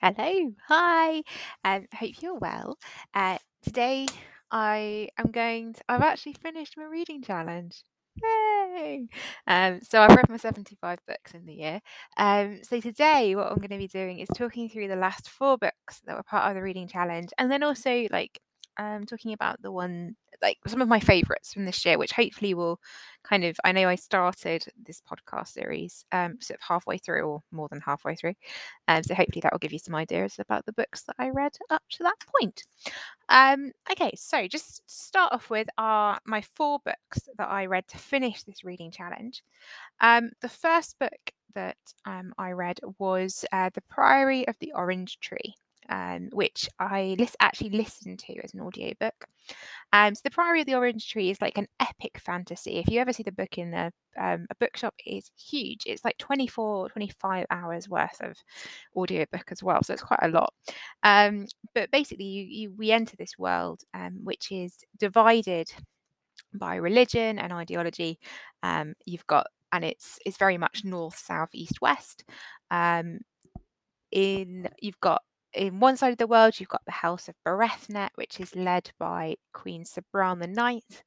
Hello, hi. Um, hope you're well. Uh, today I am going to, I've actually finished my reading challenge. Yay! Um, so I've read my 75 books in the year. Um, so today what I'm going to be doing is talking through the last four books that were part of the reading challenge, and then also like um, talking about the one like some of my favorites from this year, which hopefully will kind of I know I started this podcast series um sort of halfway through or more than halfway through. Um, so hopefully that will give you some ideas about the books that I read up to that point. Um, okay, so just start off with are my four books that I read to finish this reading challenge. Um, the first book that um, I read was uh, The Priory of the Orange Tree um, which I actually listened to as an audiobook. Um, so the Priory of the Orange Tree is like an epic fantasy. If you ever see the book in a, um, a bookshop, it's huge. It's like 24, 25 hours worth of audiobook as well. So it's quite a lot. Um, but basically, you, you we enter this world um, which is divided by religion and ideology. Um, you've got and it's it's very much north, south, east, west. Um, in you've got in one side of the world, you've got the House of Berethnet, which is led by Queen Sabran the.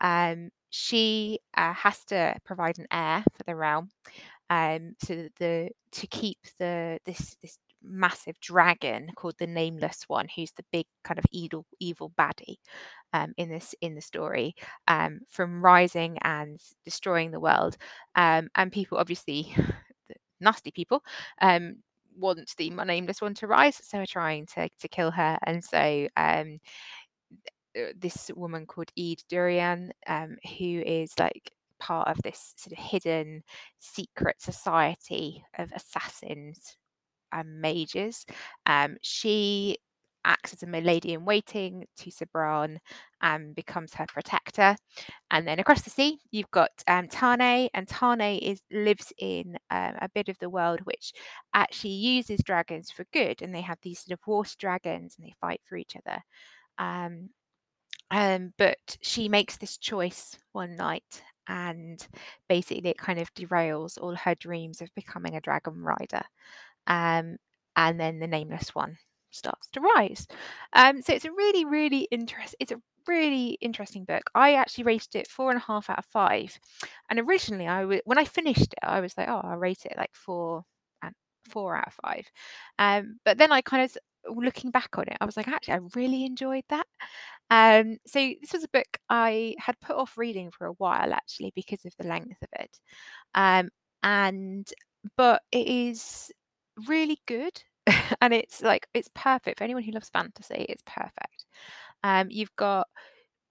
Um, she uh, has to provide an heir for the realm, um, that the to keep the this this massive dragon called the Nameless One, who's the big kind of evil evil baddie um, in this in the story, um, from rising and destroying the world. Um, and people, obviously, nasty people, um, want the nameless one to rise, so are trying to to kill her. And so um, uh, this woman called Ead Duryan, um, who is like part of this sort of hidden secret society of assassins and mages. Um, she acts as a lady in waiting to Sabran and becomes her protector. And then across the sea, you've got um, Tane, and Tane is lives in um, a bit of the world which actually uses dragons for good, and they have these sort of water dragons, and they fight for each other. Um, um, but she makes this choice one night, and basically it kind of derails all her dreams of becoming a dragon rider. Um, and then the nameless one starts to rise. Um, so it's a really, really interesting. It's a really interesting book. I actually rated it four and a half out of five, and originally I was when I finished it, I was like, oh, I'll rate it like four and four out of five. Um, but then I kind of looking back on it, I was like, actually, I really enjoyed that. Um, so this was a book I had put off reading for a while actually because of the length of it. Um, and but it is really good and it's like it's perfect for anyone who loves fantasy it's perfect. Um you've got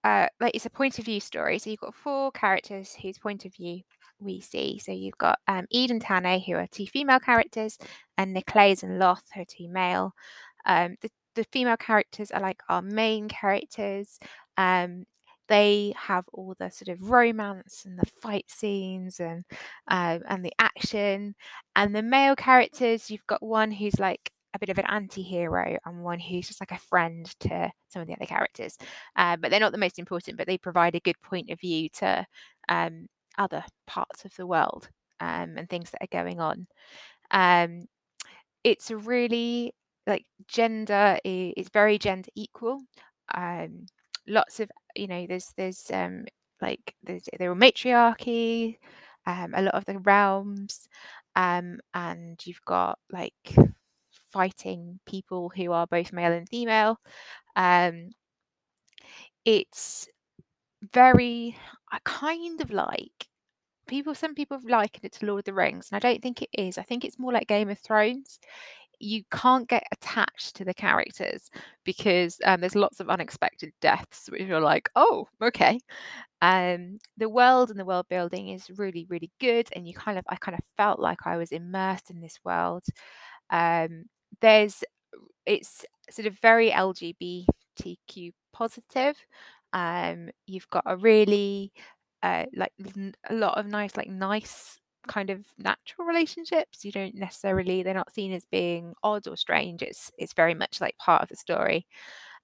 uh like it's a point of view story so you've got four characters whose point of view we see. So you've got um Eden Tane who are two female characters and Niclays and Loth who are two male. Um the, the female characters are like our main characters. Um they have all the sort of romance and the fight scenes and um, and the action. And the male characters you've got one who's like a bit of an anti-hero and one who's just like a friend to some of the other characters. Uh, but they're not the most important but they provide a good point of view to um, other parts of the world um, and things that are going on. Um, it's really like gender is, is very gender equal. Um, lots of you know there's there's um like there's there are matriarchy um a lot of the realms um and you've got like fighting people who are both male and female. Um it's very i kind of like people some people have likened it to lord of the rings and i don't think it is i think it's more like game of thrones you can't get attached to the characters because um, there's lots of unexpected deaths which are like oh okay. Um, the world and the world building is really really good and you kind of i kind of felt like i was immersed in this world. Um, there's it's sort of very lgbtq positive. Um, you've got a really uh, like a lot of nice like nice kind of natural relationships you don't necessarily they're not seen as being odd or strange it's it's very much like part of the story.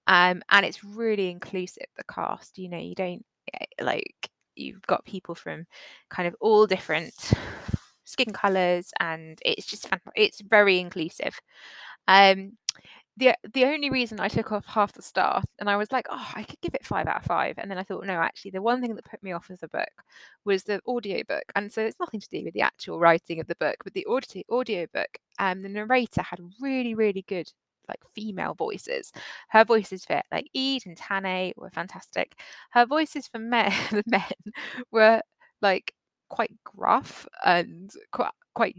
Um and it's really inclusive the cast you know you don't eh, like you've got people from kind of all different skin colors and it's just it's very inclusive. Um, the the only reason I took off half the star, and I was like, oh, I could give it five out of five, and then I thought, no, actually, the one thing that put me off as a book was the audio book, and so it's nothing to do with the actual writing of the book, but the audio audio book. Um, the narrator had really, really good like female voices. Her voices for like Ead and Tane were fantastic. Her voices for men, the men were like quite gruff and quite quite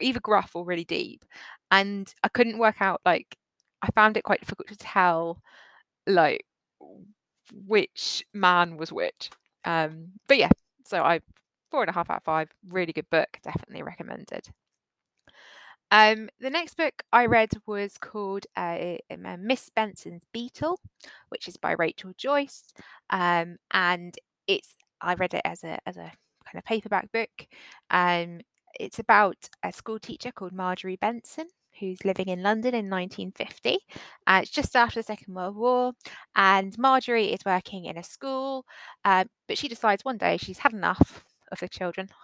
either gruff or really deep and i couldn't work out like I found it quite difficult to tell like which man was which. Um, but yeah, so I four and a half out of five. Really good book, definitely recommended. Um, the next book I read was called uh, Miss Benson's Beetle, which is by Rachel Joyce, um, and it's I read it as a as a kind of paperback book. Um, it's about a school teacher called Marjorie Benson, who's living in London in 1950. Uh, it's just after the Second World War, and Marjorie is working in a school, uh, but she decides one day she's had enough of the children.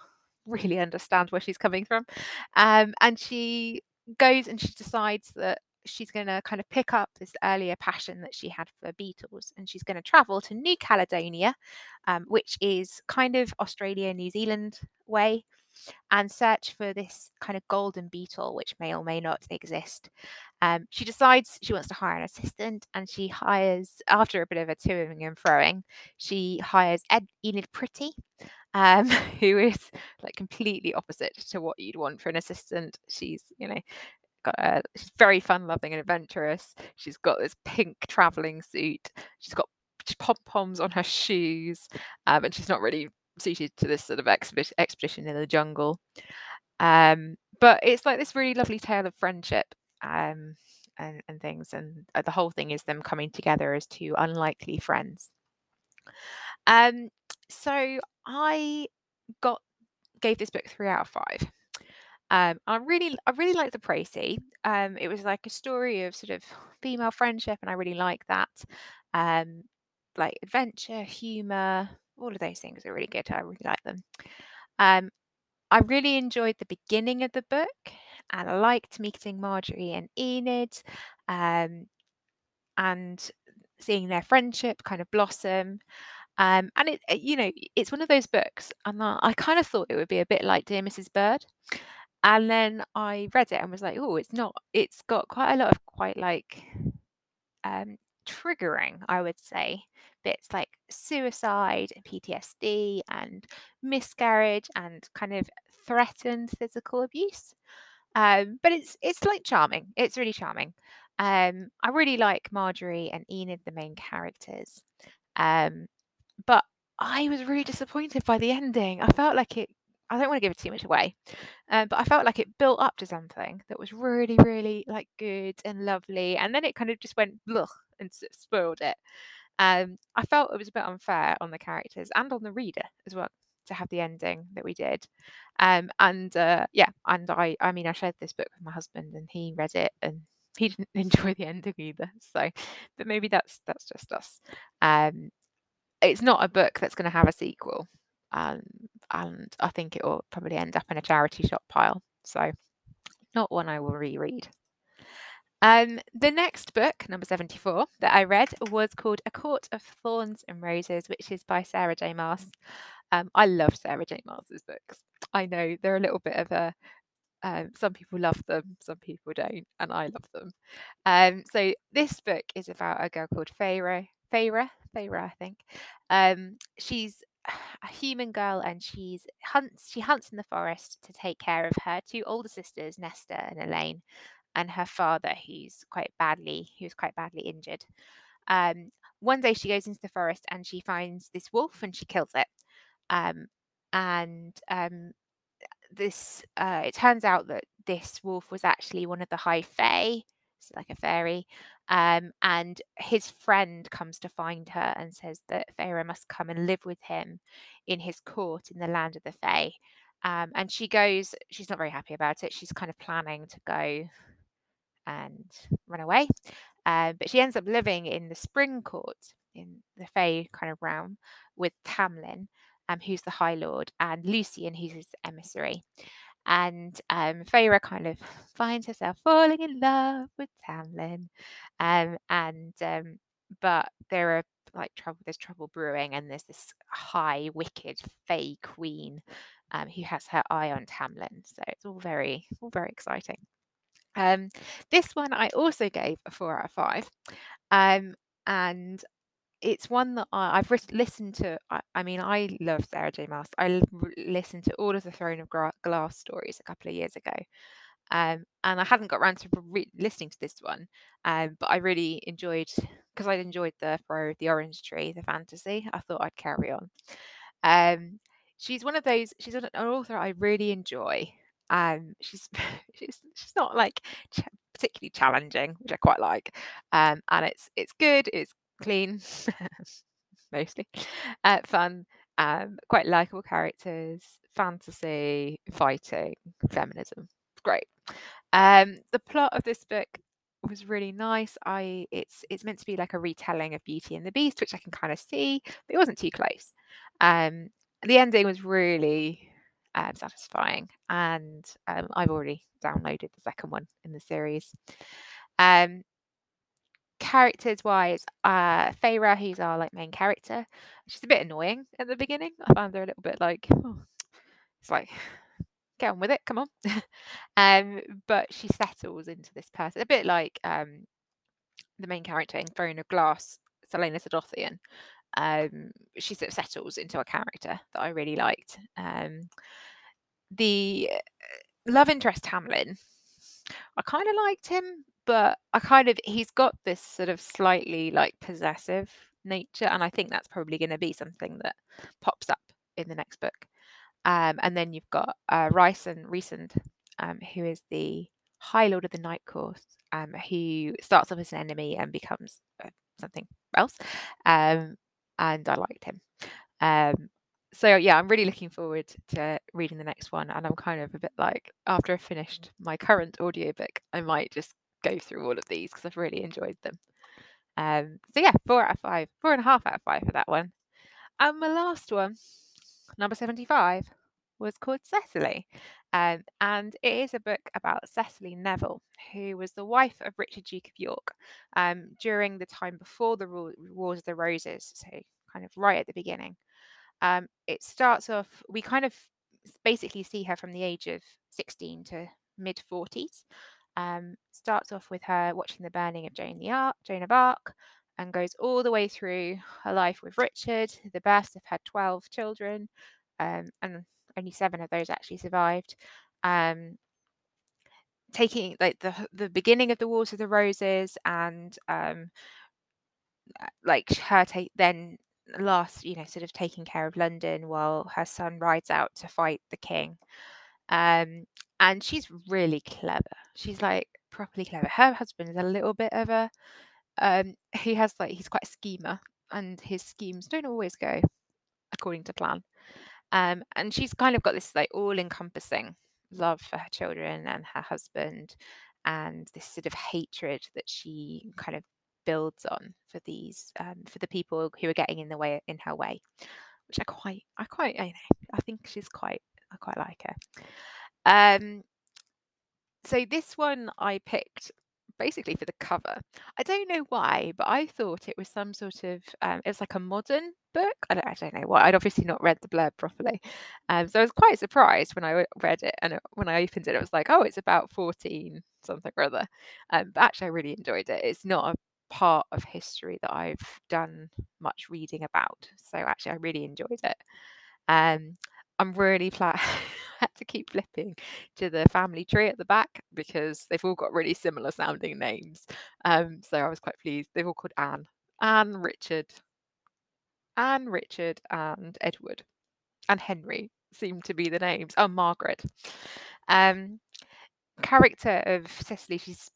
Really understand where she's coming from, um, and she goes and she decides that she's going to kind of pick up this earlier passion that she had for beetles and she's going to travel to New Caledonia, um, which is kind of Australia, New Zealand way and search for this kind of golden beetle, which may or may not exist. Um, she decides she wants to hire an assistant, and she hires, after a bit of a toing and froing, she hires Ed Enid Pretty, um, who is like completely opposite to what you'd want for an assistant. She's, you know, got a, she's very fun loving and adventurous. She's got this pink traveling suit. She's got pom poms on her shoes, um, and she's not really suited to this sort of expedition in the jungle. Um, but it's like this really lovely tale of friendship um, and, and things, and uh, the whole thing is them coming together as two unlikely friends. Um, so I got gave this book three out of five. Um, I really, I really liked the précis. Um, it was like a story of sort of female friendship, and I really like that. Um, like adventure, humor, all of those things are really good. I really like them. Um, I really enjoyed the beginning of the book, and I liked meeting Marjorie and Enid, um, and seeing their friendship kind of blossom. Um, and it, you know, it's one of those books, and I, I kind of thought it would be a bit like Dear Mrs. Bird. And then I read it and was like, oh, it's not. It's got quite a lot of quite like um, triggering, I would say, bits like suicide and PTSD and miscarriage and kind of threatened physical abuse. Um, but it's it's like charming. It's really charming. Um, I really like Marjorie and Enid, the main characters. Um, but I was really disappointed by the ending. I felt like it. I don't want to give it too much away, um, but I felt like it built up to something that was really, really like good and lovely, and then it kind of just went ugh, and spoiled it. Um, I felt it was a bit unfair on the characters and on the reader as well to have the ending that we did. Um, and uh, yeah, and I, I mean, I shared this book with my husband, and he read it, and he didn't enjoy the ending either. So, but maybe that's that's just us. Um, it's not a book that's going to have a sequel, um, and I think it will probably end up in a charity shop pile. So, not one I will reread. Um, the next book, number 74, that I read was called A Court of Thorns and Roses, which is by Sarah J. Maas. Um, I love Sarah J. Maas's books. I know they're a little bit of a, um, some people love them, some people don't, and I love them. Um, so this book is about a girl called Feyre, Feyre, Feyre, I think. Um, she's a human girl and she's hunts she hunts in the forest to take care of her two older sisters Nesta and Elain and her father, who's quite badly, who's quite badly injured. Um, one day she goes into the forest and she finds this wolf and she kills it. Um, and um, this, uh, it turns out that this wolf was actually one of the High Fae, so like a fairy. Um, and his friend comes to find her and says that Feyre must come and live with him in his court in the land of the Fae. Um, and she goes, she's not very happy about it. She's kind of planning to go and run away. Uh, but she ends up living in the Spring Court in the Fae kind of realm with Tamlin, um, who's the High Lord, and Lucien, who's his emissary. and um, Feyre kind of finds herself falling in love with Tamlin, um, and um, but there are like trouble. There's trouble brewing, and there's this high, wicked Fae queen um, who has her eye on Tamlin. So it's all very, all very exciting. Um, this one I also gave a four out of five, um, and it's one that I, I've writ- listened to. I, I mean, I love Sarah J. Maas. I listened to all of the Throne of Glass stories a couple of years ago, um, and I hadn't got around to re- listening to this one, um, but I really enjoyed because I'd enjoyed the of the Orange Tree, the fantasy. I thought I'd carry on. Um, she's one of those. She's an author I really enjoy. Um, she's she's she's not like ch- particularly challenging, which I quite like. Um, and it's it's good. It's clean, mostly uh, fun. Um, quite likable characters, fantasy, fighting, feminism. Great. Um, the plot of this book was really nice. I it's it's meant to be like a retelling of Beauty and the Beast, which I can kind of see, but it wasn't too close. Um, the ending was really um, satisfying, and um, I've already downloaded the second one in the series. Um, characters wise, uh, Feyre, who's our like main character, she's a bit annoying at the beginning. I found her a little bit like, oh, it's like get on with it, come on. um, but she settles into this person, a bit like um, the main character in Throne of Glass, Celaena Sardothien. Um, she sort of settles into a character that I really liked. Um, the love interest Tamlin, I kind of liked him, but I kind of he's got this sort of slightly like possessive nature, and I think that's probably going to be something that pops up in the next book. Um, and then you've got uh, Rhysand, Rhysand um, who is the High Lord of the Night Court, um, who starts off as an enemy and becomes uh, something else. Um, and I liked him. Um, so yeah, I'm really looking forward to reading the next one. And I'm kind of a bit like, after I've finished my current audiobook, I might just go through all of these because I've really enjoyed them. Um, so yeah, four out of five, four and a half out of five for that one. And my last one, number 75, was called Cecily. Um, and it is a book about Cecily Neville, who was the wife of Richard, Duke of York, um, during the time before the Wars of the Roses, so kind of right at the beginning. Um, it starts off, we kind of basically see her from the age of 16 to mid 40s. Um, starts off with her watching the burning of Joan, the Arc, Joan of Arc and goes all the way through her life with Richard. The best have had 12 children, um, and only seven of those actually survived. Um, taking like the the beginning of the Wars of the Roses and um, like her take then last you know sort of taking care of London while her son rides out to fight the king. Um, and she's really clever. She's like properly clever. Her husband is a little bit of a um, he has like he's quite a schemer, and his schemes don't always go according to plan. Um, and she's kind of got this like all-encompassing love for her children and her husband, and this sort of hatred that she kind of builds on for these um, for the people who are getting in the way in her way, which I quite I quite you know I think she's quite I quite like her. Um, so this one I picked basically for the cover. I don't know why, but I thought it was some sort of um, it was like a modern book. I don't, I don't know what. I'd obviously not read the blurb properly, um, so I was quite surprised when I read it and it, when I opened it, it was like, oh, it's about fourteen something or other. Um, but actually, I really enjoyed it. It's not a part of history that I've done much reading about, so actually, I really enjoyed it. Um, I'm really glad. I had to keep flipping to the family tree at the back because they've all got really similar sounding names. Um, so I was quite pleased. They've all called Anne, Anne, Richard, Anne, Richard, and Edward, and Henry seem to be the names. Oh, Margaret. Um, character of Cecily, she's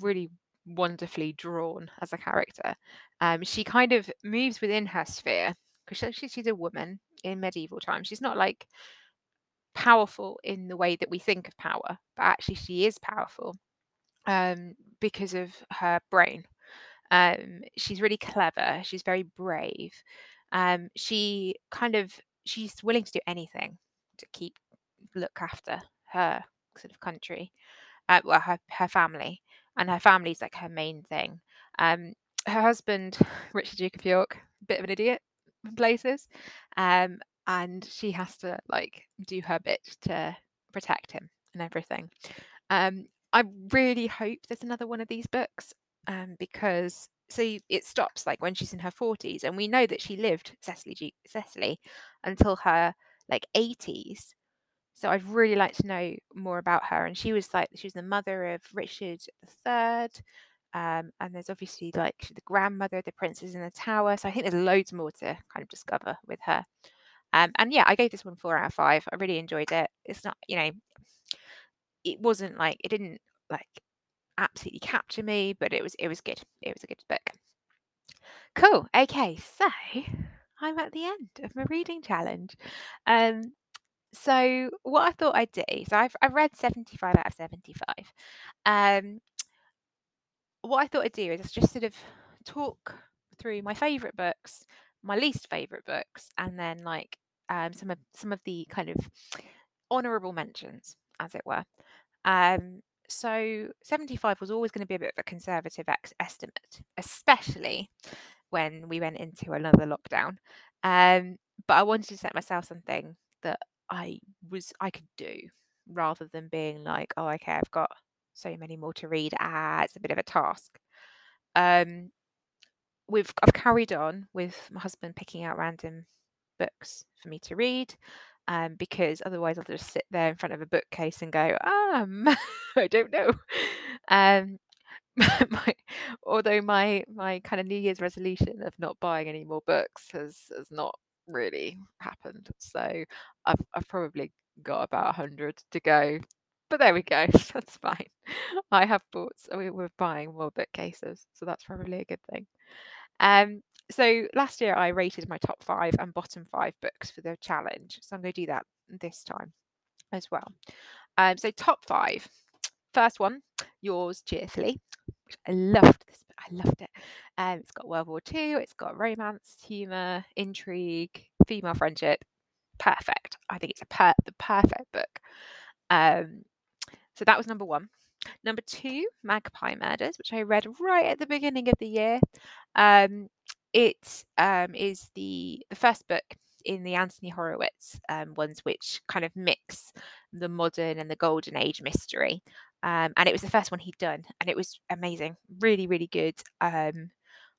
really wonderfully drawn as a character. Um, she kind of moves within her sphere because she, she's a woman in medieval times. She's not like powerful in the way that we think of power, but actually she is powerful um, because of her brain. Um, she's really clever. She's very brave. Um, she kind of she's willing to do anything to keep look after her sort of country, uh, well, her her family, and her family's like her main thing. Um, her husband, Richard Duke of York, bit of an idiot places, um, and she has to like do her bit to protect him and everything. Um, I really hope there's another one of these books um, because see it stops like when she's in her 40s and we know that she lived Cecily G- Cecily until her like 80s so I'd really like to know more about her and she was like she was the mother of Richard III um, and there's obviously like the grandmother of the princess in the tower so I think there's loads more to kind of discover with her um, and yeah I gave this one four out of five I really enjoyed it it's not you know it wasn't like it didn't like absolutely capture me, but it was it was good. It was a good book. Cool. Okay, so I'm at the end of my reading challenge. Um, so what I thought I'd do, so I've I've read 75 out of 75. Um, what I thought I'd do is just sort of talk through my favourite books, my least favourite books, and then like um, some of some of the kind of honourable mentions, as it were. Um, so 75 was always going to be a bit of a conservative ex- estimate, especially when we went into another lockdown. Um, but I wanted to set myself something that I was I could do rather than being like, oh, okay, I've got so many more to read. Ah, it's a bit of a task. Um, we've I've carried on with my husband picking out random books for me to read um, because otherwise I'll just sit there in front of a bookcase and go, um, I don't know. Um, my, although my my kind of New Year's resolution of not buying any more books has has not really happened. So I've I've probably got about hundred to go. But there we go. That's fine. I have bought. So we we're buying more bookcases, so that's probably a good thing. Um, so last year I rated my top five and bottom five books for the challenge. So I'm going to do that this time as well. Um, so top five. First one, yours cheerfully. I loved this. I loved it. Um, it's got World War II. It's got romance, humour, intrigue, female friendship. Perfect. I think it's a per- the perfect book. Um, so that was number one. Number two, Magpie Murders, which I read right at the beginning of the year. Um, it um, is the the first book in the Anthony Horowitz um, ones, which kind of mix the modern and the golden age mystery. Um, and it was the first one he'd done, and it was amazing, really, really good. Um,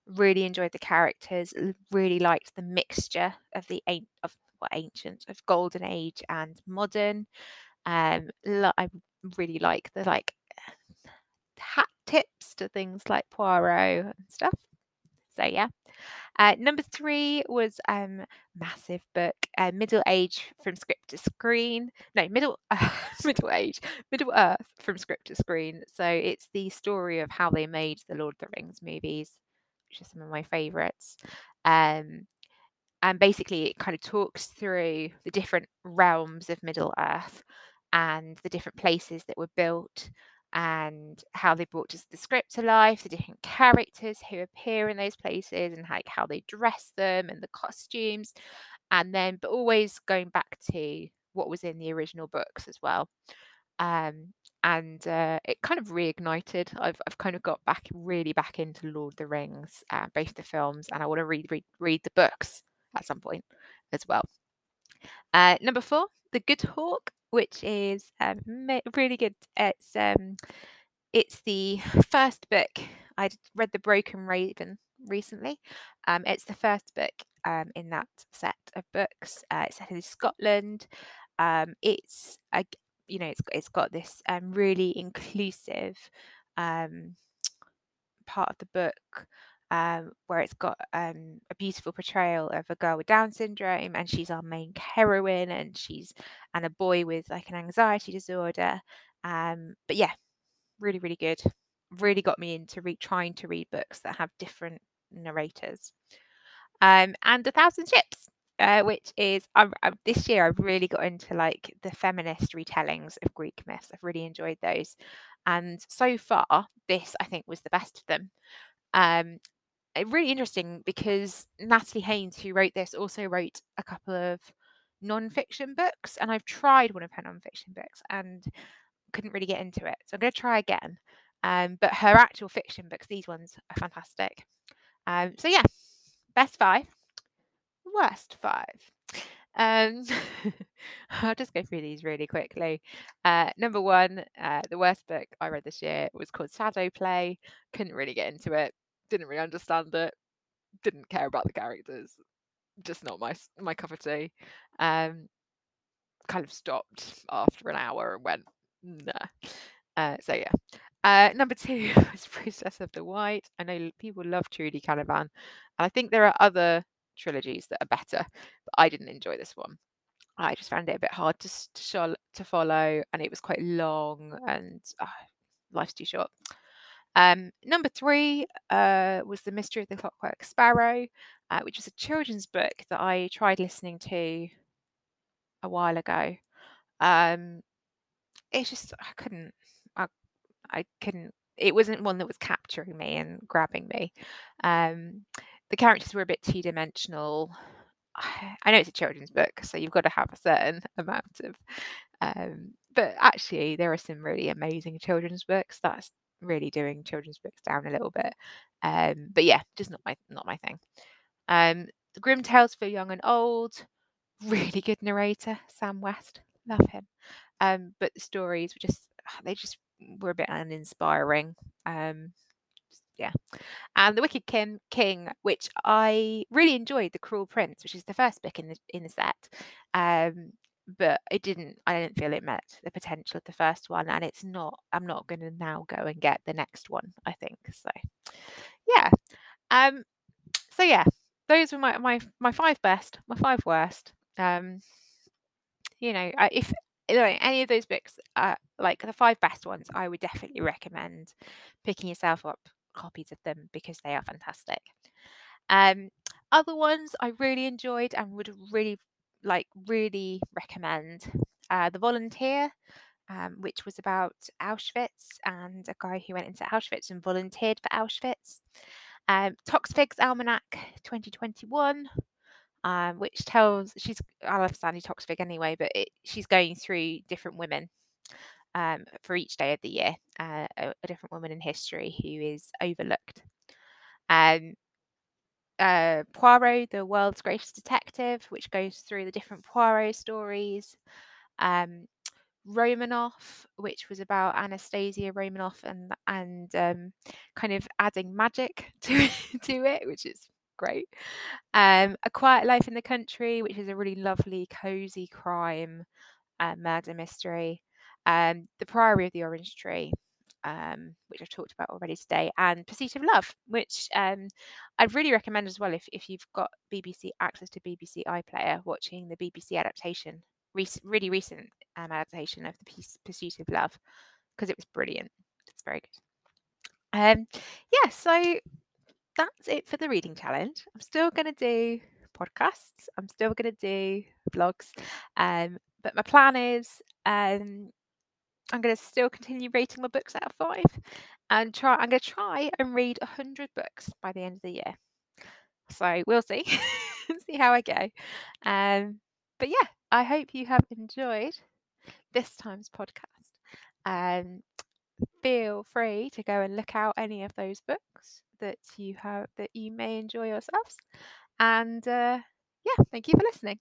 really enjoyed the characters, really liked the mixture of the of what ancient of golden age and modern. Um, I really like the like hat tips to things like Poirot and stuff. So yeah. Uh, number three was um massive book, uh, Middle Age from Script to Screen. No, Middle uh, Middle Age, Middle Earth from Script to Screen. So it's the story of how they made the Lord of the Rings movies, which are some of my favourites. Um, and basically, it kind of talks through the different realms of Middle Earth and the different places that were built and how they brought just the script to life, the different characters who appear in those places, and like how they dress them and the costumes, and then but always going back to what was in the original books as well. Um, and uh, it kind of reignited. I've I've kind of got back really back into Lord of the Rings, uh, both the films, and I want to read read read the books at some point as well. Uh, number four, The Good Hawk which is um, really good. It's um, it's the first book. I read The Broken Raven recently. Um, it's the first book um, in that set of books. Uh, it's set in Scotland. Um, it's a, you know it's it's got this um, really inclusive um, part of the book um, where it's got um, a beautiful portrayal of a girl with Down syndrome, and she's our main heroine, and she's and a boy with like an anxiety disorder. Um, but yeah, really, really good. Really got me into re- trying to read books that have different narrators. Um, and a thousand ships, uh, which is um, uh, this year I've really got into like the feminist retellings of Greek myths. I've really enjoyed those, and so far this I think was the best of them. Um, really interesting because Natalie Haynes, who wrote this, also wrote a couple of non-fiction books, and I've tried one of her non-fiction books and couldn't really get into it. So I'm going to try again. Um, but her actual fiction books, these ones are fantastic. Um, so yeah, best five, worst five. Um, I'll just go through these really quickly. Uh, number one, uh, the worst book I read this year was called Shadow Play. Couldn't really get into it. Didn't really understand it. Didn't care about the characters. Just not my my cup of tea. Um, kind of stopped after an hour and went, nah. Uh, so yeah. Uh, number two was Priestess of the White. I know people love Trudi Canavan, and I think there are other trilogies that are better, but I didn't enjoy this one. I just found it a bit hard to to, to follow, and it was quite long, and oh, life's too short. Um, number three uh, was The Mystery of the Clockwork Sparrow, uh, which was a children's book that I tried listening to a while ago. Um, it's just I couldn't, I, I couldn't. It wasn't one that was capturing me and grabbing me. Um, the characters were a bit two dimensional. I know it's a children's book, so you've got to have a certain amount of. Um, but actually, there are some really amazing children's books. That's really doing children's books down a little bit. Um, but yeah, just not my not my thing. Um, the Grimm Tales for Young and Old, really good narrator, Sam West, love him. Um, but the stories were just they just were a bit uninspiring. Um, yeah. And The Wicked King, King, which I really enjoyed, The Cruel Prince, which is the first book in the in the set. Um, but it didn't I didn't feel it met the potential of the first one and it's not I'm not going to now go and get the next one, I think. So yeah. Um so yeah, those were my my my five best, my five worst. Um you know, if any of those books, uh, like the five best ones, I would definitely recommend picking yourself up copies of them because they are fantastic. Um, other ones I really enjoyed and would really like really recommend uh, The Volunteer, um, which was about Auschwitz and a guy who went into Auschwitz and volunteered for Auschwitz. Um, Toksvig's Almanac 2021, um, which tells she's I love Sandi Toksvig anyway, but it, she's going through different women um, for each day of the year, uh, a, a, different woman in history who is overlooked. Um, uh, Poirot, the world's greatest detective, which goes through the different Poirot stories. Um, Romanov, which was about Anastasia Romanoff and and um, kind of adding magic to to it, which is great. Um, a Quiet Life in the Country, which is a really lovely, cozy crime uh, murder mystery um, The Priory of the Orange Tree, um, which I've talked about already today, and Pursuit of Love, which um, I'd really recommend as well if, if you've got BBC access to BBC iPlayer, watching the BBC adaptation, rec- really recent um, adaptation of the Pursuit of Love, because it was brilliant. It's very good. Um, yeah, so that's it for the reading challenge. I'm still going to do podcasts. I'm still going to do vlogs. Um, but my plan is um, I'm going to still continue rating my books out of five and try. I'm going to try and read 100 books by the end of the year. So we'll see, see how I go. Um, but yeah, I hope you have enjoyed this time's podcast. Um, feel free to go and look out any of those books that you have that you may enjoy yourselves. And uh, yeah, thank you for listening.